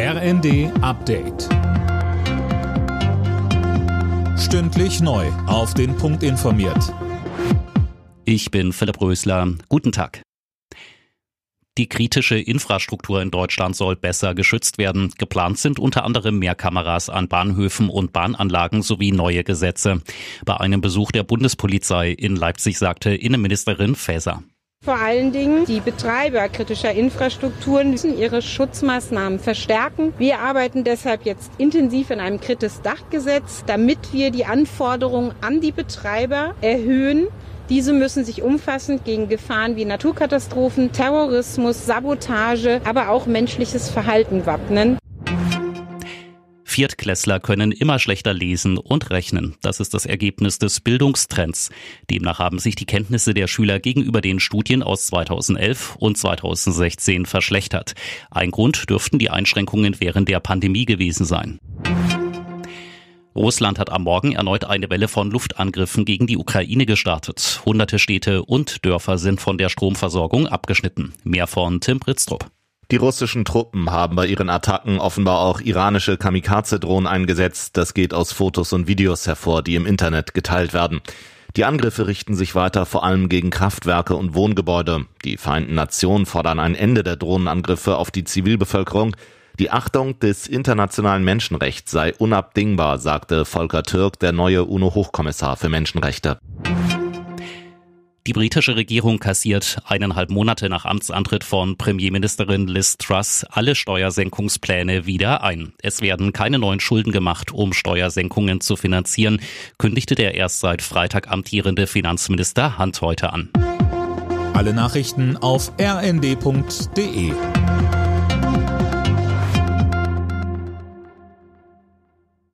RND Update. Stündlich neu. Auf den Punkt informiert. Ich bin Philipp Rösler. Guten Tag. Die kritische Infrastruktur in Deutschland soll besser geschützt werden. Geplant sind unter anderem mehr Kameras an Bahnhöfen und Bahnanlagen sowie neue Gesetze. Bei einem Besuch der Bundespolizei in Leipzig sagte Innenministerin Faeser. Vor allen Dingen die Betreiber kritischer Infrastrukturen müssen ihre Schutzmaßnahmen verstärken. Wir arbeiten deshalb jetzt intensiv in einem Kritis-Dachgesetz, damit wir die Anforderungen an die Betreiber erhöhen. Diese müssen sich umfassend gegen Gefahren wie Naturkatastrophen, Terrorismus, Sabotage, aber auch menschliches Verhalten wappnen. Viertklässler können immer schlechter lesen und rechnen. Das ist das Ergebnis des Bildungstrends. Demnach haben sich die Kenntnisse der Schüler gegenüber den Studien aus 2011 und 2016 verschlechtert. Ein Grund dürften die Einschränkungen während der Pandemie gewesen sein. Russland hat am Morgen erneut eine Welle von Luftangriffen gegen die Ukraine gestartet. Hunderte Städte und Dörfer sind von der Stromversorgung abgeschnitten. Mehr von Tim Britztrup. Die russischen Truppen haben bei ihren Attacken offenbar auch iranische Kamikaze-Drohnen eingesetzt. Das geht aus Fotos und Videos hervor, die im Internet geteilt werden. Die Angriffe richten sich weiter vor allem gegen Kraftwerke und Wohngebäude. Die Vereinten Nationen fordern ein Ende der Drohnenangriffe auf die Zivilbevölkerung. Die Achtung des internationalen Menschenrechts sei unabdingbar, sagte Volker Türk, der neue UNO-Hochkommissar für Menschenrechte. Die britische Regierung kassiert eineinhalb Monate nach Amtsantritt von Premierministerin Liz Truss alle Steuersenkungspläne wieder ein. Es werden keine neuen Schulden gemacht, um Steuersenkungen zu finanzieren, kündigte der erst seit Freitag amtierende Finanzminister Hunt heute an. Alle Nachrichten auf rnd.de